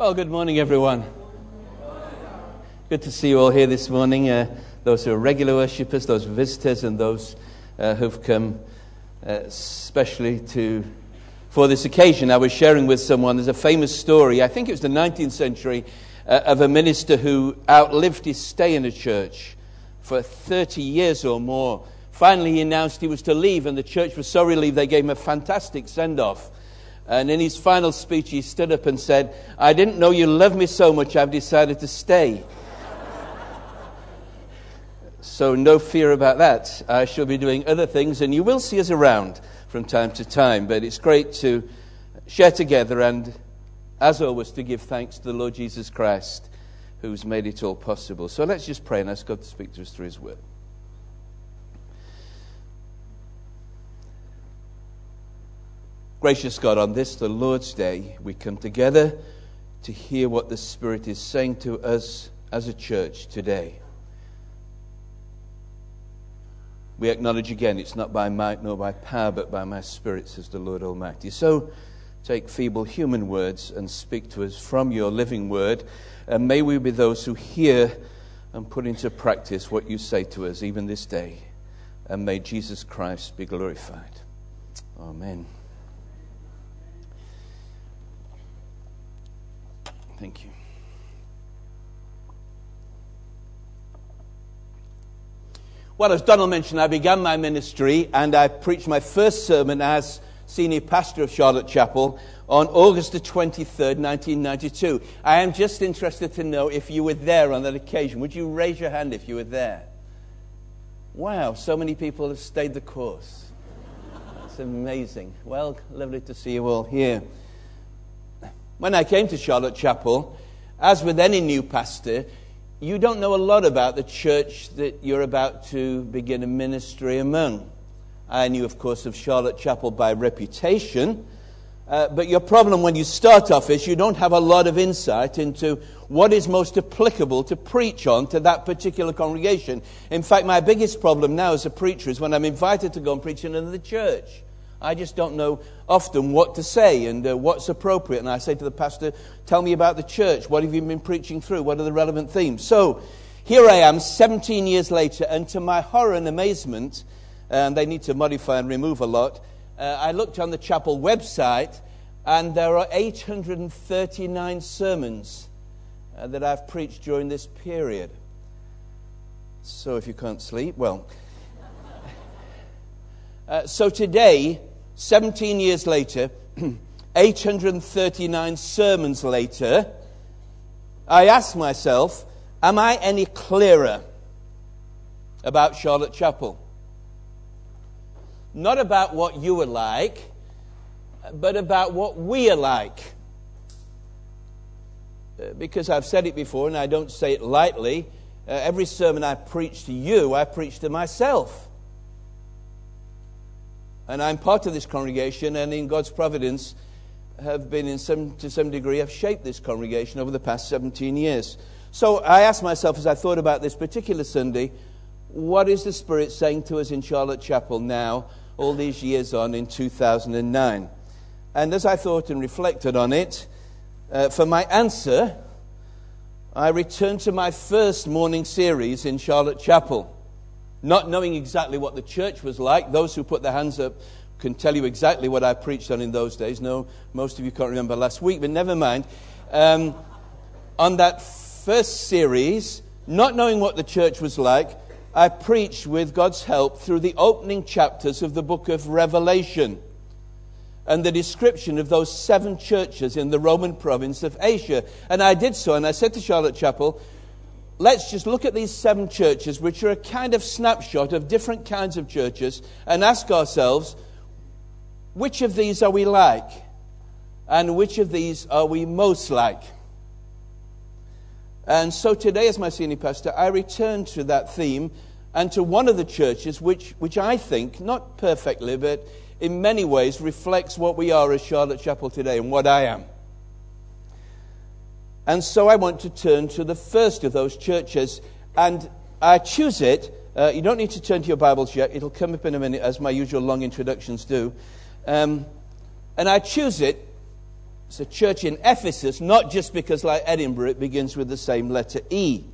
Well, good morning, everyone. Good to see you all here this morning. Uh, those who are regular worshippers, those visitors, and those uh, who've come uh, especially to for this occasion. I was sharing with someone. There's a famous story. I think it was the 19th century uh, of a minister who outlived his stay in a church for 30 years or more. Finally, he announced he was to leave, and the church was so relieved they gave him a fantastic send off. And in his final speech, he stood up and said, I didn't know you loved me so much, I've decided to stay. so, no fear about that. I shall be doing other things, and you will see us around from time to time. But it's great to share together and, as always, to give thanks to the Lord Jesus Christ who's made it all possible. So, let's just pray and ask God to speak to us through his word. Gracious God, on this, the Lord's Day, we come together to hear what the Spirit is saying to us as a church today. We acknowledge again it's not by might nor by power, but by my Spirit, says the Lord Almighty. So take feeble human words and speak to us from your living word, and may we be those who hear and put into practice what you say to us even this day. And may Jesus Christ be glorified. Amen. Thank you. Well, as Donald mentioned, I began my ministry and I preached my first sermon as senior pastor of Charlotte Chapel on August the 23rd, 1992. I am just interested to know if you were there on that occasion. Would you raise your hand if you were there? Wow, so many people have stayed the course. It's amazing. Well, lovely to see you all here. When I came to Charlotte Chapel, as with any new pastor, you don't know a lot about the church that you're about to begin a ministry among. I knew, of course, of Charlotte Chapel by reputation, uh, but your problem when you start off is you don't have a lot of insight into what is most applicable to preach on to that particular congregation. In fact, my biggest problem now as a preacher is when I'm invited to go and preach in another church. I just don't know often what to say and uh, what's appropriate. And I say to the pastor, Tell me about the church. What have you been preaching through? What are the relevant themes? So here I am, 17 years later, and to my horror and amazement, and they need to modify and remove a lot, uh, I looked on the chapel website, and there are 839 sermons uh, that I've preached during this period. So if you can't sleep, well. Uh, so today, 17 years later, 839 sermons later, I ask myself, am I any clearer about Charlotte Chapel? Not about what you are like, but about what we are like. Uh, because I've said it before and I don't say it lightly, uh, every sermon I preach to you, I preach to myself. And I'm part of this congregation, and in God's providence, have been in some, to some degree, have shaped this congregation over the past 17 years. So I asked myself as I thought about this particular Sunday, what is the Spirit saying to us in Charlotte Chapel now, all these years on in 2009? And as I thought and reflected on it, uh, for my answer, I returned to my first morning series in Charlotte Chapel not knowing exactly what the church was like. Those who put their hands up can tell you exactly what I preached on in those days. No, most of you can't remember last week, but never mind. Um, on that first series, not knowing what the church was like, I preached with God's help through the opening chapters of the book of Revelation and the description of those seven churches in the Roman province of Asia. And I did so, and I said to Charlotte Chapel, let's just look at these seven churches, which are a kind of snapshot of different kinds of churches, and ask ourselves, which of these are we like? And which of these are we most like? And so today, as my senior pastor, I return to that theme and to one of the churches which, which I think, not perfectly, but in many ways reflects what we are as Charlotte Chapel today and what I am. And so I want to turn to the first of those churches. And I choose it. Uh, you don't need to turn to your Bibles yet. It'll come up in a minute, as my usual long introductions do. Um, and I choose it It's a church in Ephesus, not just because, like Edinburgh, it begins with the same letter E.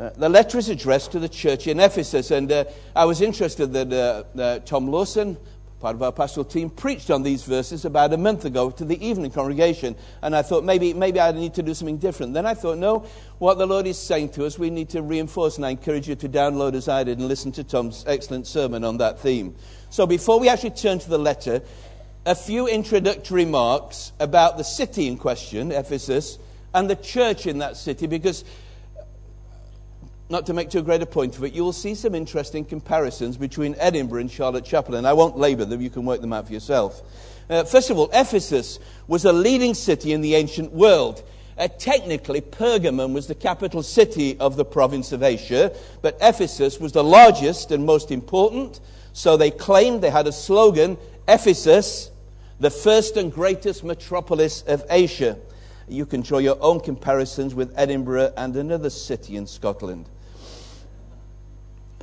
Uh, the letter is addressed to the church in Ephesus, and uh, I was interested that uh, Tom Lawson, part of our pastoral team, preached on these verses about a month ago to the evening congregation, and I thought maybe, maybe I need to do something different. Then I thought, no, what the Lord is saying to us, we need to reinforce, and I encourage you to download as I did and listen to Tom's excellent sermon on that theme. So before we actually turn to the letter, a few introductory remarks about the city in question, Ephesus, and the church in that city, because not to make too great a point of it, you will see some interesting comparisons between Edinburgh and Charlotte Chapel, and I won't labour them, you can work them out for yourself. Uh, first of all, Ephesus was a leading city in the ancient world. Uh, technically, Pergamum was the capital city of the province of Asia, but Ephesus was the largest and most important, so they claimed they had a slogan Ephesus, the first and greatest metropolis of Asia. You can draw your own comparisons with Edinburgh and another city in Scotland.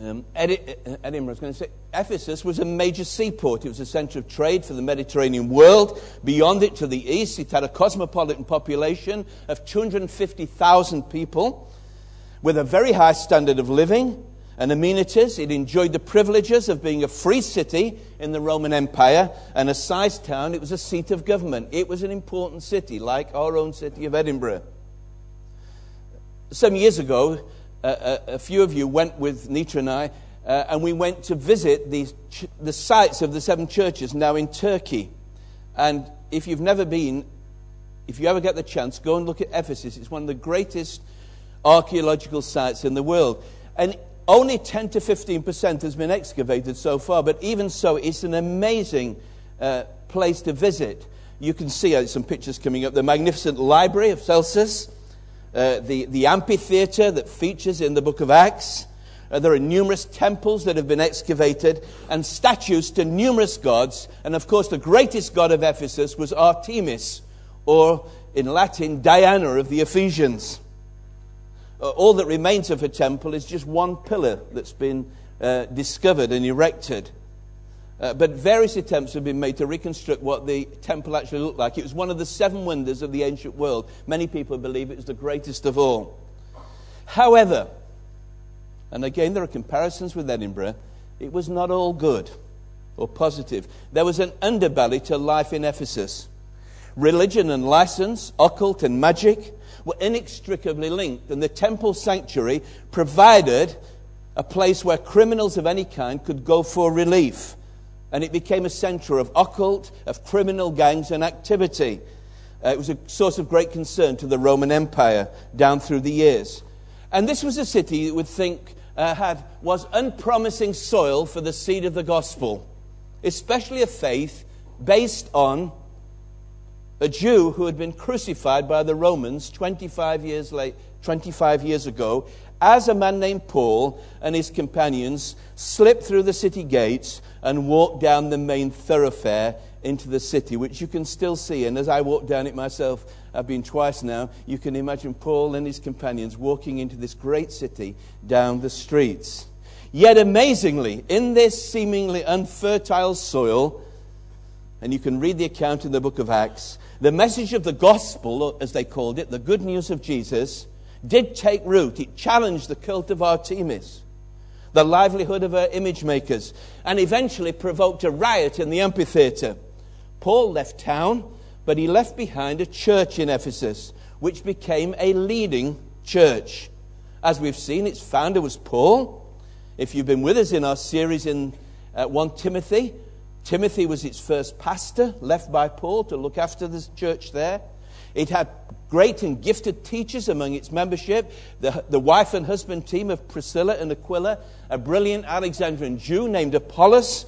Um, Edinburgh, I was going to say, Ephesus was a major seaport. It was a center of trade for the Mediterranean world. Beyond it to the east, it had a cosmopolitan population of 250,000 people with a very high standard of living and amenities. It enjoyed the privileges of being a free city in the Roman Empire and assize town. It was a seat of government. It was an important city, like our own city of Edinburgh. Some years ago, a, a, few of you went with Nita and I, uh, and we went to visit these ch- the sites of the seven churches now in Turkey. And if you've never been, if you ever get the chance, go and look at Ephesus. It's one of the greatest archaeological sites in the world. And only 10 to 15% has been excavated so far, but even so, it's an amazing uh, place to visit. You can see uh, some pictures coming up the magnificent library of Celsus uh, the, the amphitheater that features in the book of Acts. Uh, there are numerous temples that have been excavated and statues to numerous gods. And of course, the greatest god of Ephesus was Artemis, or in Latin, Diana of the Ephesians. Uh, all that remains of her temple is just one pillar that's been uh, discovered and erected. Uh, but various attempts have been made to reconstruct what the temple actually looked like. It was one of the seven wonders of the ancient world. Many people believe it was the greatest of all. However, and again there are comparisons with Edinburgh, it was not all good or positive. There was an underbelly to life in Ephesus. Religion and license, occult and magic were inextricably linked, and the temple sanctuary provided a place where criminals of any kind could go for relief and it became a center of occult, of criminal gangs and activity. Uh, it was a source of great concern to the Roman Empire down through the years. And this was a city you would think uh, had, was unpromising soil for the seed of the gospel, especially a faith based on a Jew who had been crucified by the Romans 25 years, late, 25 years ago as a man named Paul and his companions slipped through the city gates and walked down the main thoroughfare into the city, which you can still see. And as I walk down it myself, I've been twice now, you can imagine Paul and his companions walking into this great city down the streets. Yet amazingly, in this seemingly unfertile soil, and you can read the account in the book of Acts, the message of the gospel, as they called it, the good news of Jesus, did take root. It challenged the cult of Artemis, the livelihood of her image makers, and eventually provoked a riot in the amphitheater. Paul left town, but he left behind a church in Ephesus, which became a leading church. As we've seen, its founder was Paul. If you've been with us in our series in uh, 1 Timothy, Timothy was its first pastor, left by Paul to look after the church there. It had great and gifted teachers among its membership, the, the wife and husband team of Priscilla and Aquila, a brilliant Alexandrian Jew named Apollos.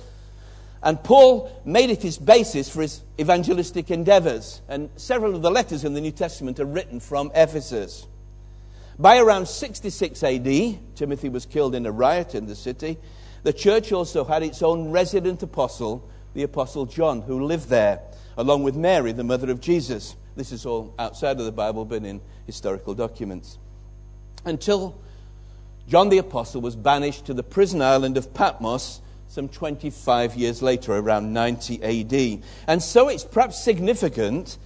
And Paul made it his basis for his evangelistic endeavors. And several of the letters in the New Testament are written from Ephesus. By around 66 AD, Timothy was killed in a riot in the city. The church also had its own resident apostle, the Apostle John, who lived there, along with Mary, the mother of Jesus. This is all outside of the Bible, but in historical documents. Until John the Apostle was banished to the prison island of Patmos some 25 years later, around 90 AD. And so it's perhaps significant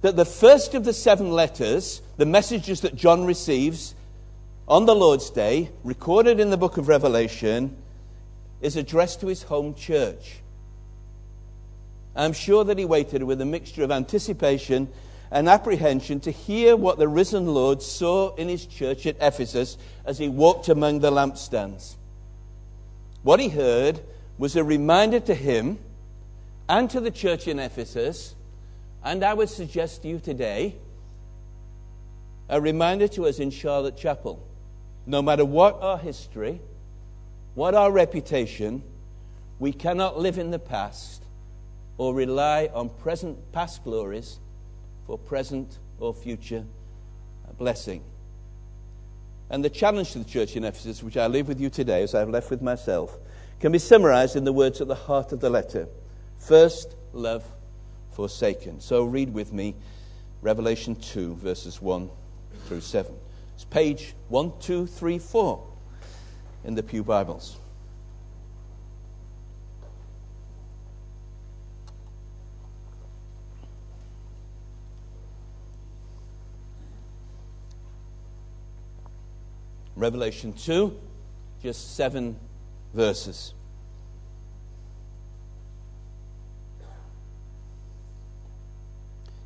that the first of the seven letters, the messages that John receives on the Lord's Day, recorded in the book of Revelation, is addressed to his home church. I'm sure that he waited with a mixture of anticipation and apprehension to hear what the risen Lord saw in his church at Ephesus as he walked among the lampstands. What he heard was a reminder to him and to the church in Ephesus, and I would suggest to you today, a reminder to us in Charlotte Chapel. No matter what our history, what our reputation, we cannot live in the past or rely on present past glories for present or future blessing. And the challenge to the church in Ephesus, which I leave with you today, as I've left with myself, can be summarized in the words at the heart of the letter First, love forsaken. So read with me Revelation 2, verses 1 through 7. It's page 1234 in the Pew Bibles. Revelation 2, just seven verses.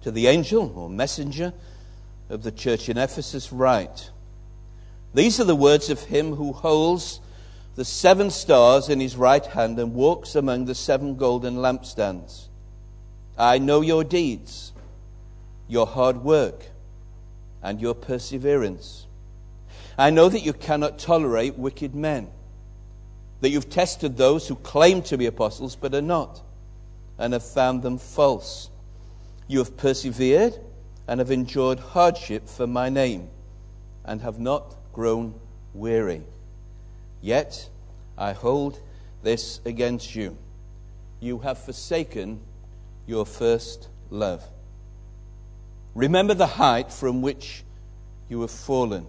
To the angel or messenger of the church in Ephesus, write These are the words of him who holds the seven stars in his right hand and walks among the seven golden lampstands. I know your deeds, your hard work, and your perseverance I know that you cannot tolerate wicked men, that you've tested those who claim to be apostles but are not, and have found them false. You have persevered and have endured hardship for my name, and have not grown weary. Yet I hold this against you. You have forsaken your first love. Remember the height from which you have fallen.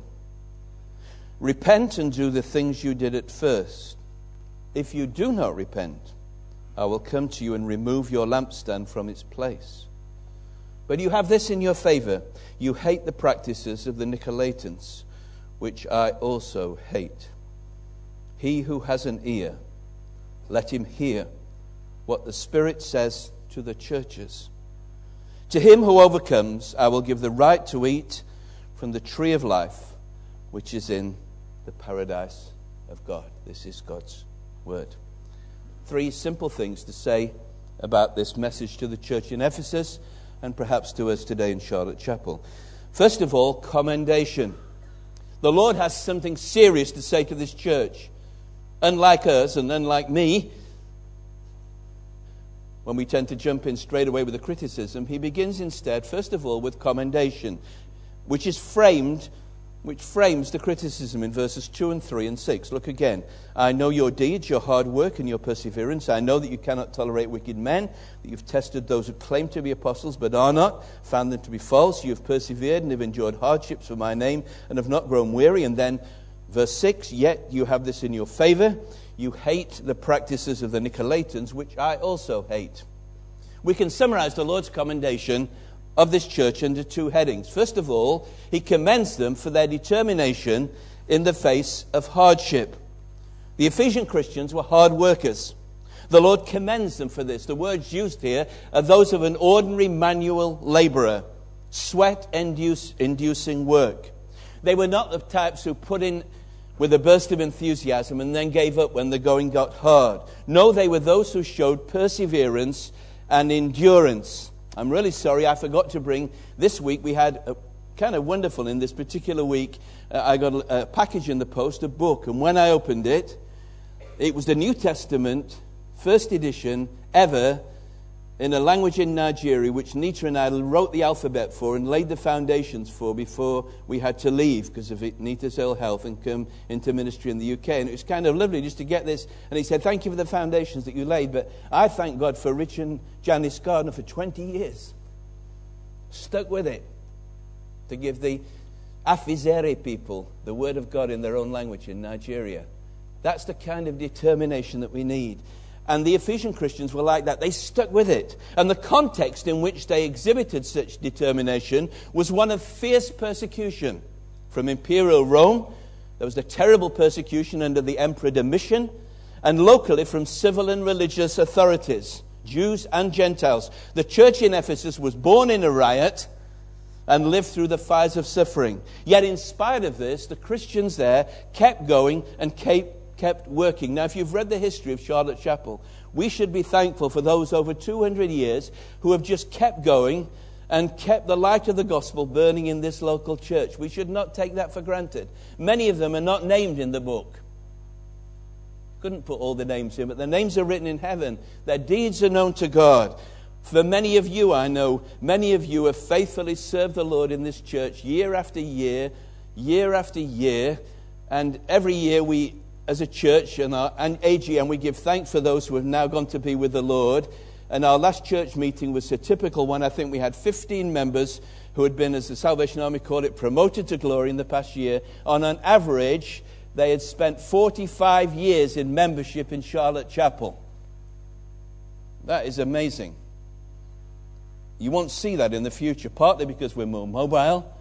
Repent and do the things you did at first. If you do not repent, I will come to you and remove your lampstand from its place. But you have this in your favor you hate the practices of the Nicolaitans, which I also hate. He who has an ear, let him hear what the Spirit says to the churches. To him who overcomes, I will give the right to eat from the tree of life, which is in the paradise of God. This is God's word. Three simple things to say about this message to the church in Ephesus and perhaps to us today in Charlotte Chapel. First of all, commendation. The Lord has something serious to say to this church. Unlike us and unlike me, when we tend to jump in straight away with a criticism, he begins instead, first of all, with commendation, which is framed which frames the criticism in verses 2 and 3 and 6. Look again. I know your deeds, your hard work, and your perseverance. I know that you cannot tolerate wicked men, that you've tested those who claim to be apostles but are not, found them to be false. You have persevered and have endured hardships for my name and have not grown weary. And then, verse 6 Yet you have this in your favor. You hate the practices of the Nicolaitans, which I also hate. We can summarize the Lord's commendation of this church under two headings. First of all, he commends them for their determination in the face of hardship. The Ephesian Christians were hard workers. The Lord commends them for this. The words used here are those of an ordinary manual laborer, sweat inducing work. They were not the types who put in with a burst of enthusiasm and then gave up when the going got hard. No, they were those who showed perseverance and endurance. I'm really sorry I forgot to bring. This week we had a, kind of wonderful in this particular week. Uh, I got a, a package in the post, a book, and when I opened it, it was the New Testament, first edition ever in a language in Nigeria, which Nita and I wrote the alphabet for and laid the foundations for before we had to leave because of Nita's ill health and come into ministry in the UK. And it was kind of lovely just to get this. And he said, Thank you for the foundations that you laid, but I thank God for Rich and Janice Gardner for 20 years. Stuck with it to give the Afizere people the word of God in their own language in Nigeria. That's the kind of determination that we need. And the Ephesian Christians were like that. They stuck with it. And the context in which they exhibited such determination was one of fierce persecution. From imperial Rome, there was the terrible persecution under the Emperor Domitian, and locally from civil and religious authorities, Jews and Gentiles. The church in Ephesus was born in a riot and lived through the fires of suffering. Yet, in spite of this, the Christians there kept going and kept kept working. Now, if you've read the history of Charlotte Chapel, we should be thankful for those over 200 years who have just kept going and kept the light of the gospel burning in this local church. We should not take that for granted. Many of them are not named in the book. Couldn't put all the names in, but their names are written in heaven. Their deeds are known to God. For many of you, I know, many of you have faithfully served the Lord in this church year after year, year after year. And every year we as a church and our and AGM, we give thanks for those who have now gone to be with the Lord. And our last church meeting was a typical one. I think we had 15 members who had been, as the Salvation Army called it, promoted to glory in the past year. On an average, they had spent 45 years in membership in Charlotte Chapel. That is amazing. You won't see that in the future, partly because we're more mobile,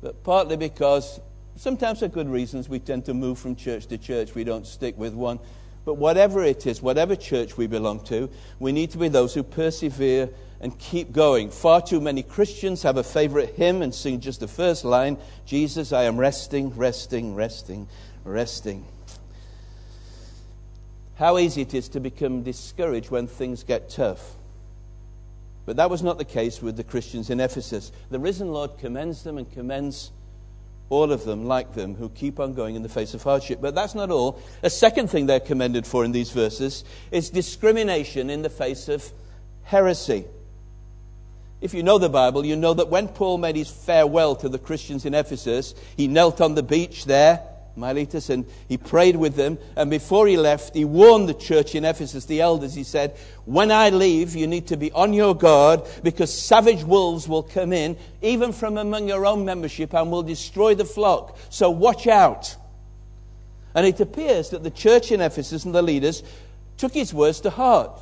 but partly because sometimes for good reasons, we tend to move from church to church. We don't stick with one. But whatever it is, whatever church we belong to, we need to be those who persevere and keep going. Far too many Christians have a favorite hymn and sing just the first line Jesus, I am resting, resting, resting, resting. How easy it is to become discouraged when things get tough. But that was not the case with the Christians in Ephesus. The risen Lord commends them and commends all of them like them who keep on going in the face of hardship. But that's not all. A second thing they're commended for in these verses is discrimination in the face of heresy. If you know the Bible, you know that when Paul made his farewell to the Christians in Ephesus, he knelt on the beach there Miletus, and he prayed with them. And before he left, he warned the church in Ephesus, the elders. He said, When I leave, you need to be on your guard because savage wolves will come in, even from among your own membership, and will destroy the flock. So watch out. And it appears that the church in Ephesus and the leaders took his words to heart.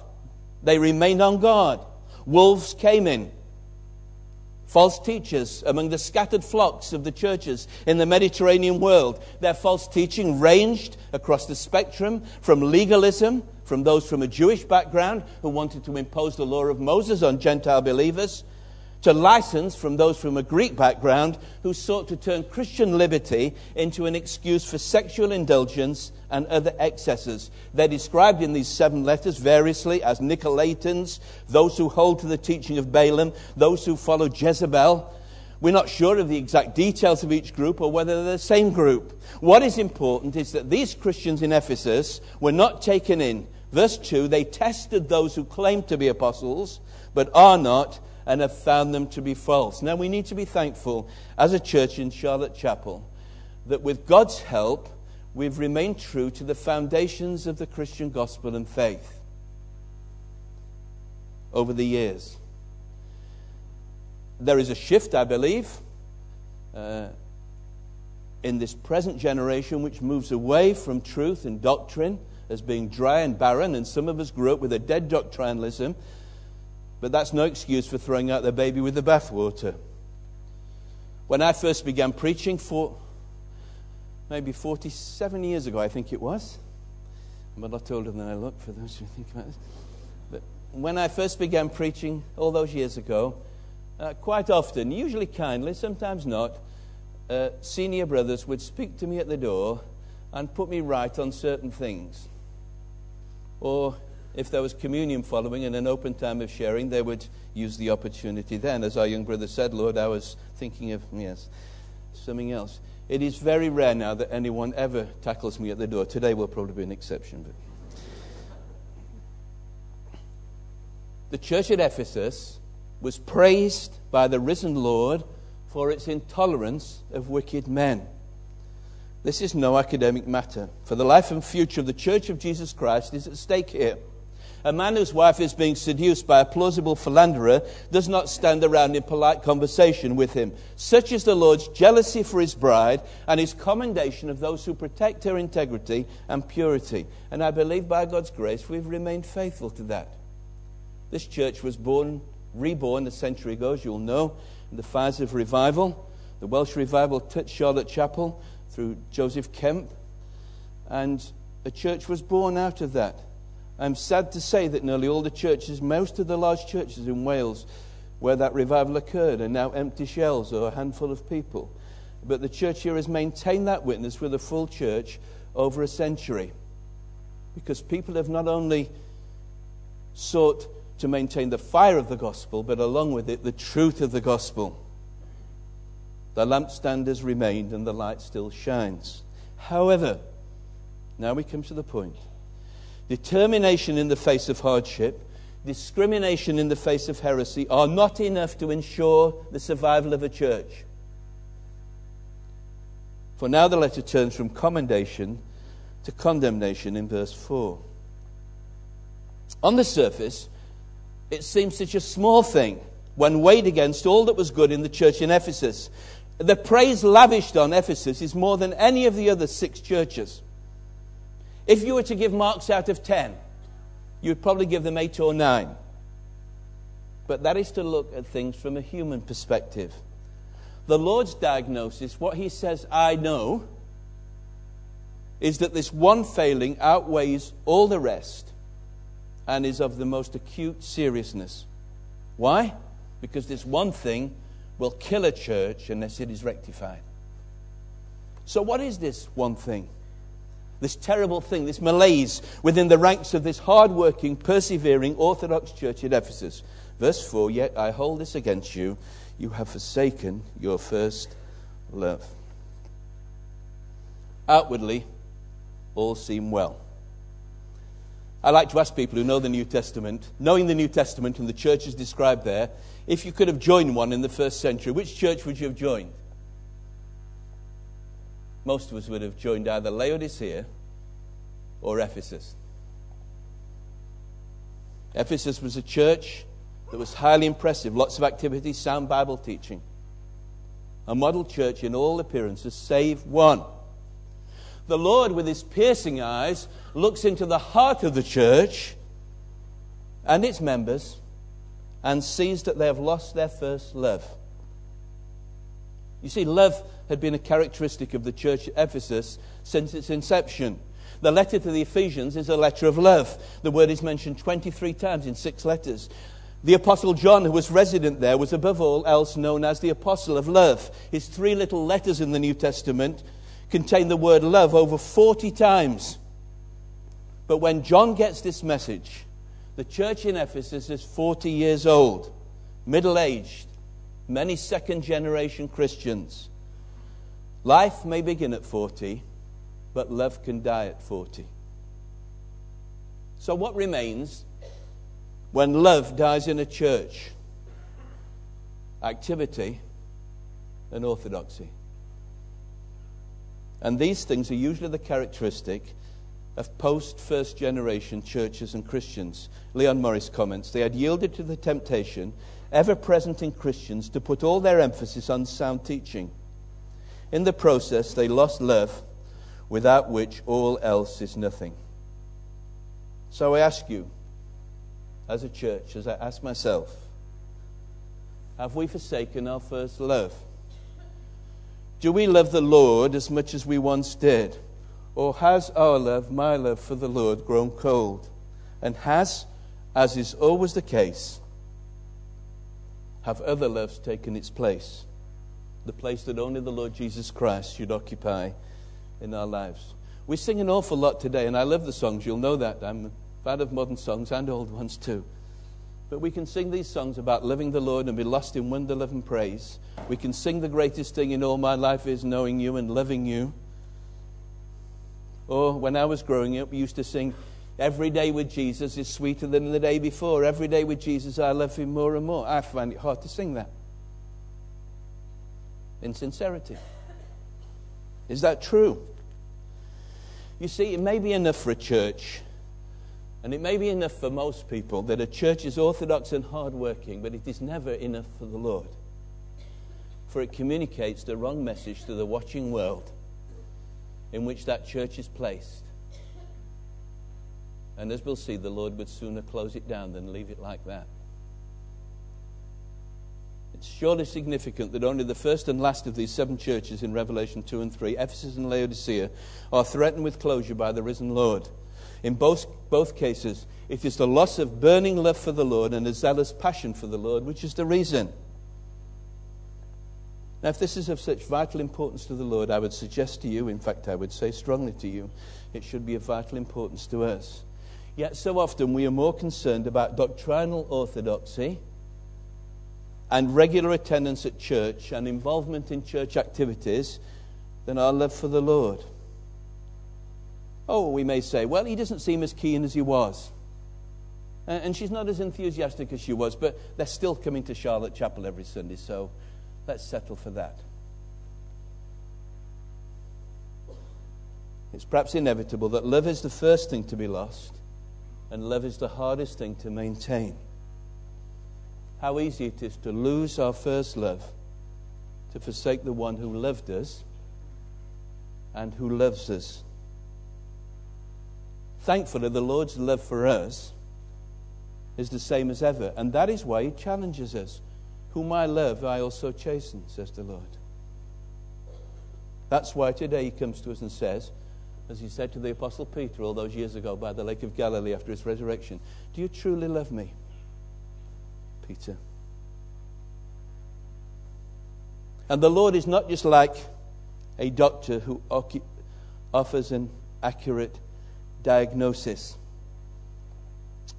They remained on guard. Wolves came in false teachers among the scattered flocks of the churches in the Mediterranean world. Their false teaching ranged across the spectrum from legalism, from those from a Jewish background who wanted to impose the law of Moses on Gentile believers, to license from those from a Greek background who sought to turn Christian liberty into an excuse for sexual indulgence and other excesses. They're described in these seven letters variously as Nicolaitans, those who hold to the teaching of Balaam, those who follow Jezebel. We're not sure of the exact details of each group or whether they're the same group. What is important is that these Christians in Ephesus were not taken in. Verse 2 they tested those who claimed to be apostles but are not and have found them to be false. Now, we need to be thankful as a church in Charlotte Chapel that with God's help, we've remained true to the foundations of the Christian gospel and faith over the years. There is a shift, I believe, uh, in this present generation which moves away from truth and doctrine as being dry and barren, and some of us grew up with a dead doctrinalism but that's no excuse for throwing out the baby with the bathwater. When I first began preaching, for maybe 47 years ago, I think it was, I'm a lot older than I look for those who think about this. But when I first began preaching all those years ago, uh, quite often, usually kindly, sometimes not, uh, senior brothers would speak to me at the door and put me right on certain things. Or if there was communion following and an open time of sharing, they would use the opportunity then. As our young brother said, Lord, I was thinking of, yes, something else. It is very rare now that anyone ever tackles me at the door. Today will probably be an exception. But. The church at Ephesus was praised by the risen Lord for its intolerance of wicked men. This is no academic matter, for the life and future of the church of Jesus Christ is at stake here. A man whose wife is being seduced by a plausible philanderer does not stand around in polite conversation with him. Such is the Lord's jealousy for his bride and his commendation of those who protect her integrity and purity. And I believe by God's grace we've remained faithful to that. This church was born, reborn a century ago, as you'll know, in the fires of revival. The Welsh revival touched Charlotte Chapel through Joseph Kemp, and a church was born out of that. I'm sad to say that nearly all the churches, most of the large churches in Wales where that revival occurred, are now empty shells or a handful of people. But the church here has maintained that witness with a full church over a century. Because people have not only sought to maintain the fire of the gospel, but along with it, the truth of the gospel. The lampstand has remained and the light still shines. However, now we come to the point. Determination in the face of hardship, discrimination in the face of heresy are not enough to ensure the survival of a church. For now the letter turns from commendation to condemnation in verse 4. On the surface, it seems such a small thing when weighed against all that was good in the church in Ephesus. The praise lavished on Ephesus is more than any of the other six churches. If you were to give marks out of 10, you'd probably give them 8 or 9. But that is to look at things from a human perspective. The Lord's diagnosis, what He says, I know, is that this one failing outweighs all the rest and is of the most acute seriousness. Why? Because this one thing will kill a church unless it is rectified. So, what is this one thing? This terrible thing, this malaise within the ranks of this hard-working, persevering Orthodox church at Ephesus. Verse 4 Yet I hold this against you. You have forsaken your first love. Outwardly, all seem well. I like to ask people who know the New Testament, knowing the New Testament and the churches described there, if you could have joined one in the first century, which church would you have joined? Most of us would have joined either Laodicea or Ephesus. Ephesus was a church that was highly impressive, lots of activity, sound Bible teaching. A model church in all appearances, save one. The Lord, with his piercing eyes, looks into the heart of the church and its members and sees that they have lost their first love. You see, love had been a characteristic of the church at Ephesus since its inception. The letter to the Ephesians is a letter of love. The word is mentioned 23 times in six letters. The Apostle John, who was resident there, was above all else known as the Apostle of Love. His three little letters in the New Testament contain the word love over 40 times. But when John gets this message, the church in Ephesus is 40 years old, middle aged, many second generation Christians. Life may begin at 40, but love can die at 40. So, what remains when love dies in a church? Activity and orthodoxy. And these things are usually the characteristic of post first generation churches and Christians. Leon Morris comments they had yielded to the temptation ever present in Christians to put all their emphasis on sound teaching. In the process, they lost love, without which all else is nothing. So I ask you, as a church, as I ask myself, have we forsaken our first love? Do we love the Lord as much as we once did? Or has our love, my love for the Lord, grown cold? And has, as is always the case, have other loves taken its place? The place that only the Lord Jesus Christ should occupy in our lives. We sing an awful lot today, and I love the songs. You'll know that. I'm a fan of modern songs and old ones too. But we can sing these songs about loving the Lord and be lost in wonder, love, and praise. We can sing the greatest thing in all my life is knowing you and loving you. Or when I was growing up, we used to sing, Every day with Jesus is sweeter than the day before. Every day with Jesus, I love him more and more. I find it hard to sing that. In sincerity. Is that true? You see, it may be enough for a church And it may be enough for most people that a church is orthodox and hardworking, but it is never enough for the Lord. For it communicates the wrong message to the watching world in which that church is placed. And as we'll see, the Lord would sooner close it down than leave it like that. It's surely significant that only the first and last of these seven churches in Revelation 2 and 3, Ephesus and Laodicea, are threatened with closure by the risen Lord. In both, both cases, it is the loss of burning love for the Lord and a zealous passion for the Lord which is the reason. Now, if this is of such vital importance to the Lord, I would suggest to you, in fact, I would say strongly to you, it should be of vital importance to us. Yet, so often we are more concerned about doctrinal orthodoxy and regular attendance at church and involvement in church activities than our love for the Lord. Oh, we may say, well, he doesn't seem as keen as he was. And she's not as enthusiastic as she was, but they're still coming to Charlotte Chapel every Sunday, so let's settle for that. It's perhaps inevitable that love is the first thing to be lost, and love is the hardest thing to maintain how easy it is to lose our first love, to forsake the one who loved us and who loves us. Thankfully, the Lord's love for us is the same as ever, and that is why He challenges us. Whom I love, I also chasten, says the Lord. That's why today He comes to us and says, as He said to the Apostle Peter all those years ago by the Lake of Galilee after His resurrection, Do you truly love me? Peter. And the Lord is not just like a doctor who offers an accurate diagnosis.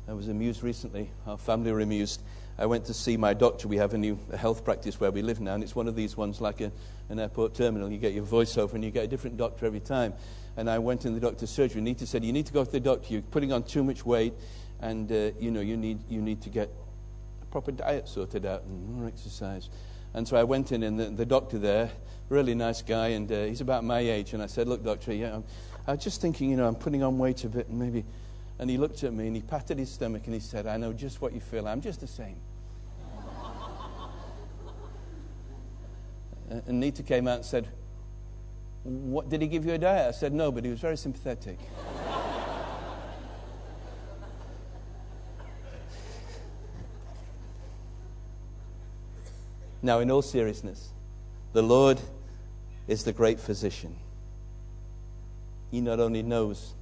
I was amused recently, our family were amused. I went to see my doctor. We have a new health practice where we live now, and it's one of these ones like a, an airport terminal. You get your voiceover, and you get a different doctor every time. And I went in the doctor's surgery, and he said, You need to go to the doctor. You're putting on too much weight, and uh, you know, you need, you need to get proper diet sorted out and more exercise. And so I went in, and the, the doctor there, really nice guy, and uh, he's about my age. And I said, Look, doctor, yeah, I'm, I was just thinking, you know, I'm putting on weight a bit, and maybe. And he looked at me and he patted his stomach and he said, I know just what you feel. I'm just the same. and Nita came out and said, what, Did he give you a diet? I said, No, but he was very sympathetic. Now, in all seriousness, the Lord is the great physician. He not only knows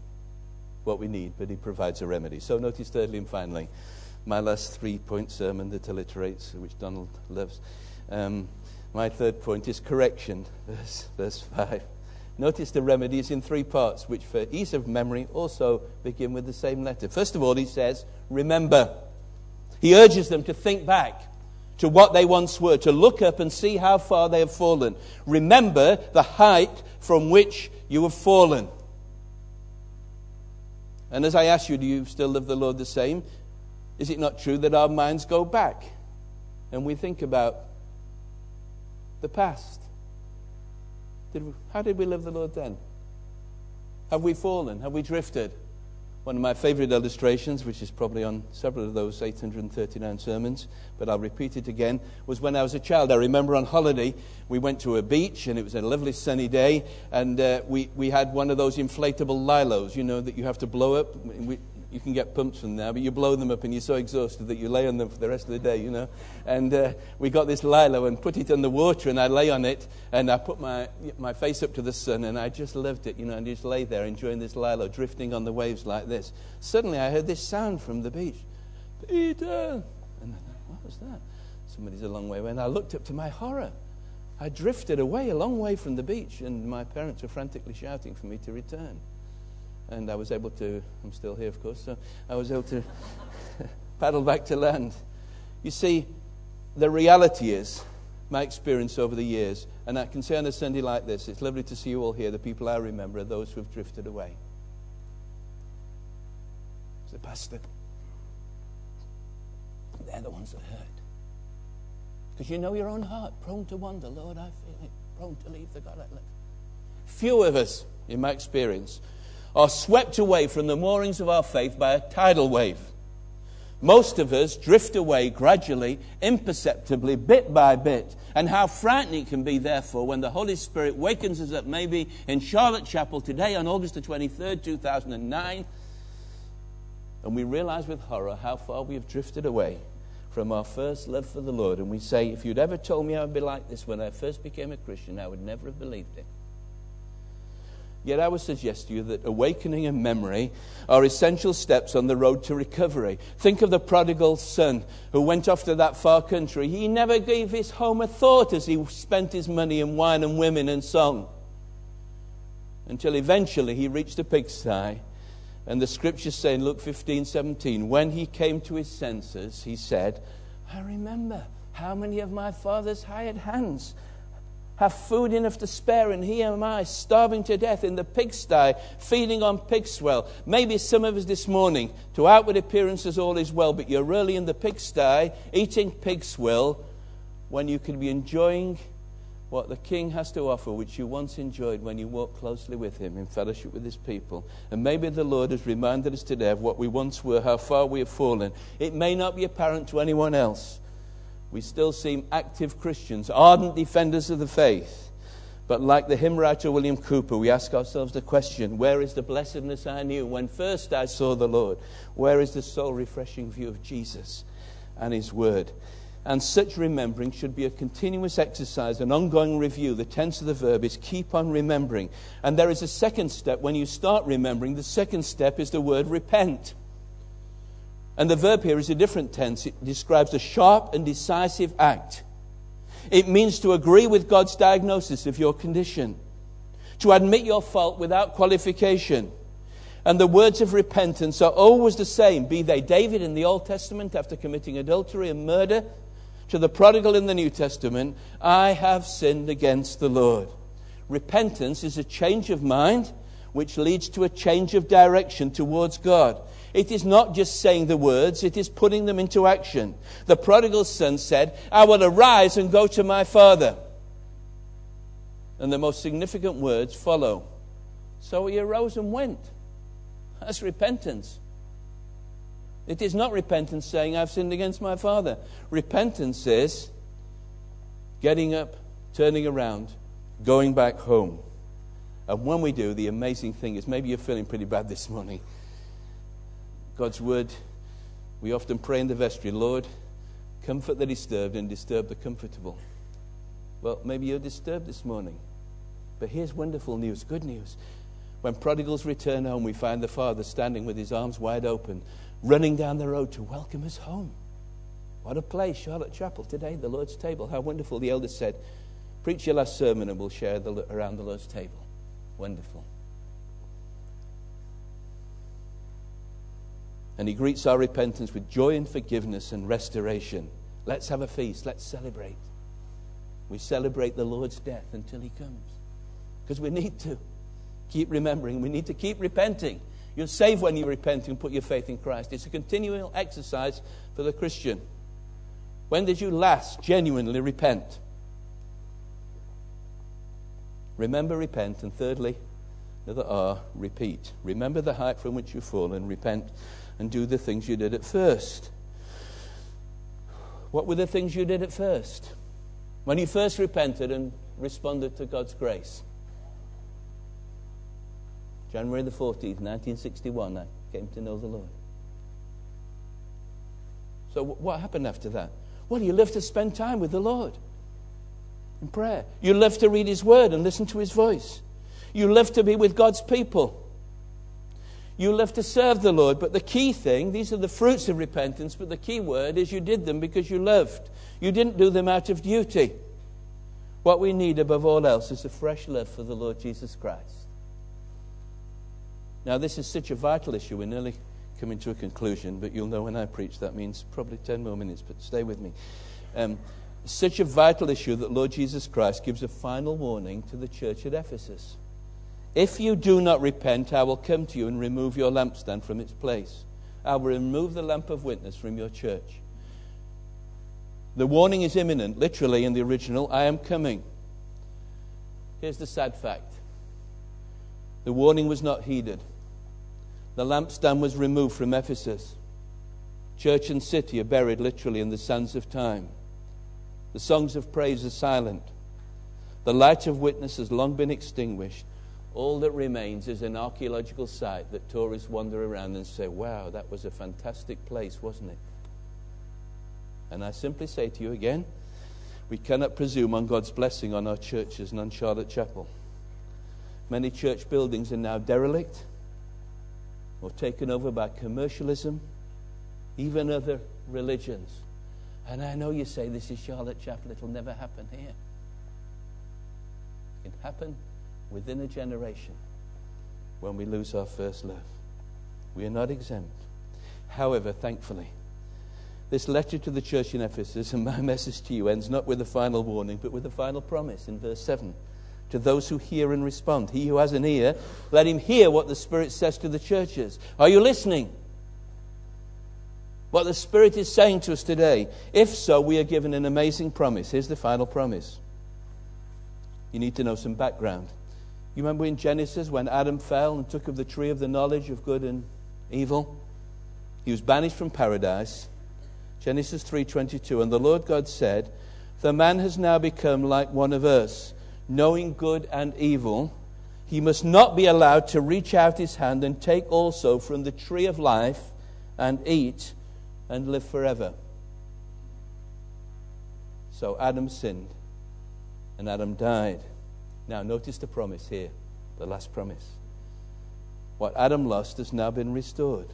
what we need, but He provides a remedy. So, notice thirdly and finally, my last three point sermon that alliterates, which Donald loves. Um, my third point is correction, verse, verse 5. Notice the remedy is in three parts, which for ease of memory also begin with the same letter. First of all, he says, Remember. He urges them to think back to what they once were, to look up and see how far they have fallen. Remember the height from which you have fallen. And as I ask you, do you still love the Lord the same? Is it not true that our minds go back and we think about the past? Did we, how did we love the Lord then? Have we fallen? Have we drifted? One of my favorite illustrations, which is probably on several of those 839 sermons, but I'll repeat it again, was when I was a child. I remember on holiday, we went to a beach and it was a lovely sunny day, and uh, we, we had one of those inflatable lilos, you know, that you have to blow up. We, you can get pumps from there, but you blow them up and you're so exhausted that you lay on them for the rest of the day, you know. And uh, we got this lilo and put it in the water, and I lay on it, and I put my, my face up to the sun, and I just loved it, you know, and just lay there enjoying this lilo drifting on the waves like this. Suddenly I heard this sound from the beach Peter! And I thought, what was that? Somebody's a long way away. And I looked up to my horror. I drifted away a long way from the beach, and my parents were frantically shouting for me to return and I was able to, I'm still here, of course, so I was able to paddle back to land. You see, the reality is, my experience over the years, and I can say on a Sunday like this, it's lovely to see you all here. The people I remember are those who have drifted away. The pastor. They're the ones that hurt. Because you know your own heart, prone to wander. Lord, I feel it, prone to leave the God I love. Few of us, in my experience, are swept away from the moorings of our faith by a tidal wave. Most of us drift away gradually, imperceptibly, bit by bit. And how frightening it can be, therefore, when the Holy Spirit wakens us up, maybe in Charlotte Chapel today on August the 23rd, 2009, and we realize with horror how far we have drifted away from our first love for the Lord. And we say, if you'd ever told me I would be like this when I first became a Christian, I would never have believed it. Yet I would suggest to you that awakening and memory are essential steps on the road to recovery. Think of the prodigal son who went off to that far country. He never gave his home a thought as he spent his money in wine and women and song. Until eventually he reached a pigsty. And the scriptures say in Luke 15 17, when he came to his senses, he said, I remember how many of my father's hired hands have food enough to spare, and here am I, starving to death in the pigsty, feeding on pig swell. Maybe some of us this morning, to outward appearances, all is well, but you're really in the pigsty, eating pig swell, when you could be enjoying what the King has to offer, which you once enjoyed when you walked closely with him in fellowship with his people. And maybe the Lord has reminded us today of what we once were, how far we have fallen. It may not be apparent to anyone else we still seem active Christians, ardent defenders of the faith. But like the hymn writer William Cowper, we ask ourselves the question where is the blessedness I knew when first I saw the Lord? Where is the soul refreshing view of Jesus and His Word? And such remembering should be a continuous exercise, an ongoing review. The tense of the verb is keep on remembering. And there is a second step when you start remembering. The second step is the word repent. And the verb here is a different tense. It describes a sharp and decisive act. It means to agree with God's diagnosis of your condition, to admit your fault without qualification. And the words of repentance are always the same, be they David in the Old Testament after committing adultery and murder, to the prodigal in the New Testament, I have sinned against the Lord. Repentance is a change of mind which leads to a change of direction towards God. It is not just saying the words, it is putting them into action. The prodigal son said, I will arise and go to my father. And the most significant words follow. So he arose and went. That's repentance. It is not repentance saying, I've sinned against my father. Repentance is getting up, turning around, going back home. And when we do, the amazing thing is maybe you're feeling pretty bad this morning. God's word, we often pray in the vestry, Lord, comfort the disturbed and disturb the comfortable. Well, maybe you're disturbed this morning. But here's wonderful news, good news. When prodigals return home, we find the father standing with his arms wide open, running down the road to welcome us home. What a place, Charlotte Chapel today, the Lord's table. How wonderful. The elder said, Preach your last sermon and we'll share the, around the Lord's table. Wonderful. And he greets our repentance with joy and forgiveness and restoration. Let's have a feast. Let's celebrate. We celebrate the Lord's death until he comes. Because we need to keep remembering. We need to keep repenting. You're saved when you repent and put your faith in Christ. It's a continual exercise for the Christian. When did you last genuinely repent? Remember, repent. And thirdly, another R, repeat. Remember the height from which you've fallen, repent, and do the things you did at first. What were the things you did at first? When you first repented and responded to God's grace. January the 14th, 1961, I came to know the Lord. So, what happened after that? Well, you lived to spend time with the Lord in prayer. You live to read His Word and listen to His voice. You live to be with God's people. You live to serve the Lord. But the key thing, these are the fruits of repentance, but the key word is you did them because you loved. You didn't do them out of duty. What we need above all else is a fresh love for the Lord Jesus Christ. Now, this is such a vital issue. We're nearly coming to a conclusion, but you'll know when I preach that means probably 10 more minutes, but stay with me. Um, such a vital issue that Lord Jesus Christ gives a final warning to the church at Ephesus. If you do not repent, I will come to you and remove your lampstand from its place. I will remove the lamp of witness from your church. The warning is imminent, literally in the original I am coming. Here's the sad fact the warning was not heeded. The lampstand was removed from Ephesus. Church and city are buried literally in the sands of time. The songs of praise are silent. The light of witness has long been extinguished. All that remains is an archaeological site that tourists wander around and say, wow, that was a fantastic place, wasn't it? And I simply say to you again, we cannot presume on God's blessing on our churches and on Charlotte Chapel. Many church buildings are now derelict or taken over by commercialism, even other religions. And I know you say this is Charlotte Chapel, it'll never happen here. It can happen within a generation when we lose our first love. We are not exempt. However, thankfully, this letter to the church in Ephesus and my message to you ends not with a final warning, but with a final promise in verse 7 to those who hear and respond. He who has an ear, let him hear what the Spirit says to the churches. Are you listening? What the Spirit is saying to us today. If so, we are given an amazing promise. Here's the final promise. You need to know some background. You remember in Genesis when Adam fell and took of the tree of the knowledge of good and evil? He was banished from paradise. Genesis 3:22 and the Lord God said, "The man has now become like one of us, knowing good and evil. He must not be allowed to reach out his hand and take also from the tree of life and eat and live forever." So Adam sinned and Adam died. Now, notice the promise here, the last promise. What Adam lost has now been restored.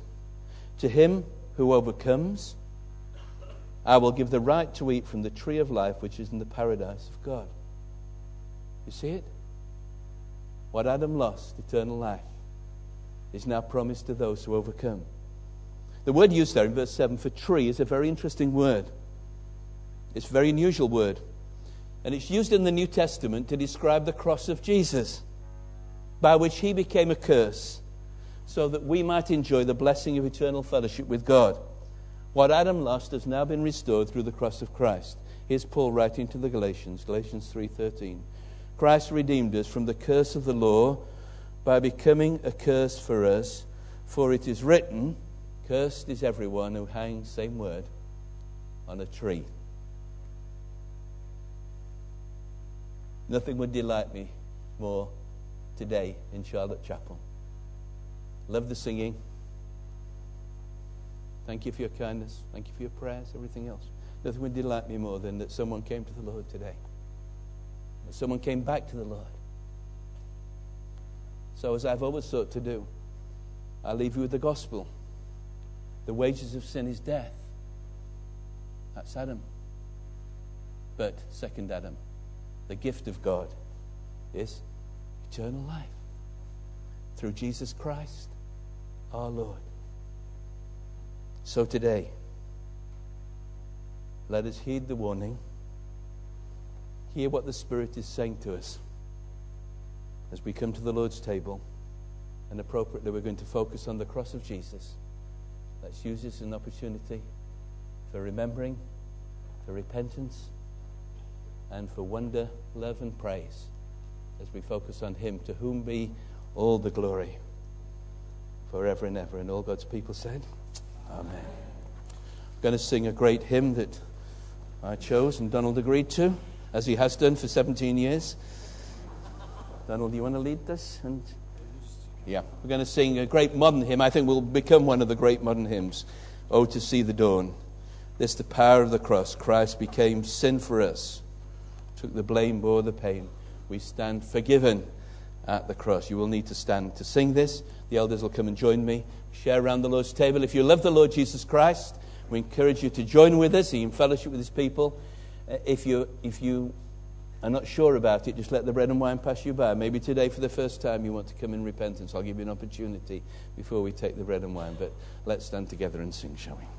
To him who overcomes, I will give the right to eat from the tree of life which is in the paradise of God. You see it? What Adam lost, eternal life, is now promised to those who overcome. The word used there in verse 7 for tree is a very interesting word. It's a very unusual word. And it's used in the New Testament to describe the cross of Jesus, by which he became a curse, so that we might enjoy the blessing of eternal fellowship with God. What Adam lost has now been restored through the cross of Christ. Here's Paul writing to the Galatians, Galatians 3:13. Christ redeemed us from the curse of the law by becoming a curse for us, for it is written, cursed is everyone who hangs same word on a tree. Nothing would delight me more today in Charlotte Chapel. Love the singing. Thank you for your kindness. Thank you for your prayers, everything else. Nothing would delight me more than that someone came to the Lord today. That someone came back to the Lord. So, as I've always sought to do, I leave you with the gospel. The wages of sin is death. That's Adam. But, second Adam, the gift of God is eternal life through Jesus Christ our Lord. So today, let us heed the warning, hear what the Spirit is saying to us as we come to the Lord's table, and appropriately, we're going to focus on the cross of Jesus. Let's use this as an opportunity for remembering, for repentance and for wonder, love, and praise as we focus on Him, to whom be all the glory forever and ever. And all God's people said, Amen. I'm going to sing a great hymn that I chose and Donald agreed to, as he has done for 17 years. Donald, do you want to lead this? And yeah, we're going to sing a great modern hymn. I think will become one of the great modern hymns. Oh, to see the dawn. This the power of the cross. Christ became sin for us took the blame, bore the pain. We stand forgiven at the cross. You will need to stand to sing this. The elders will come and join me. Share around the Lord's table. If you love the Lord Jesus Christ, we encourage you to join with us in fellowship with his people. Uh, if you, if you are not sure about it, just let the bread and wine pass you by. Maybe today, for the first time, you want to come in repentance. I'll give you an opportunity before we take the bread and wine. But let's stand together and sing, shall we?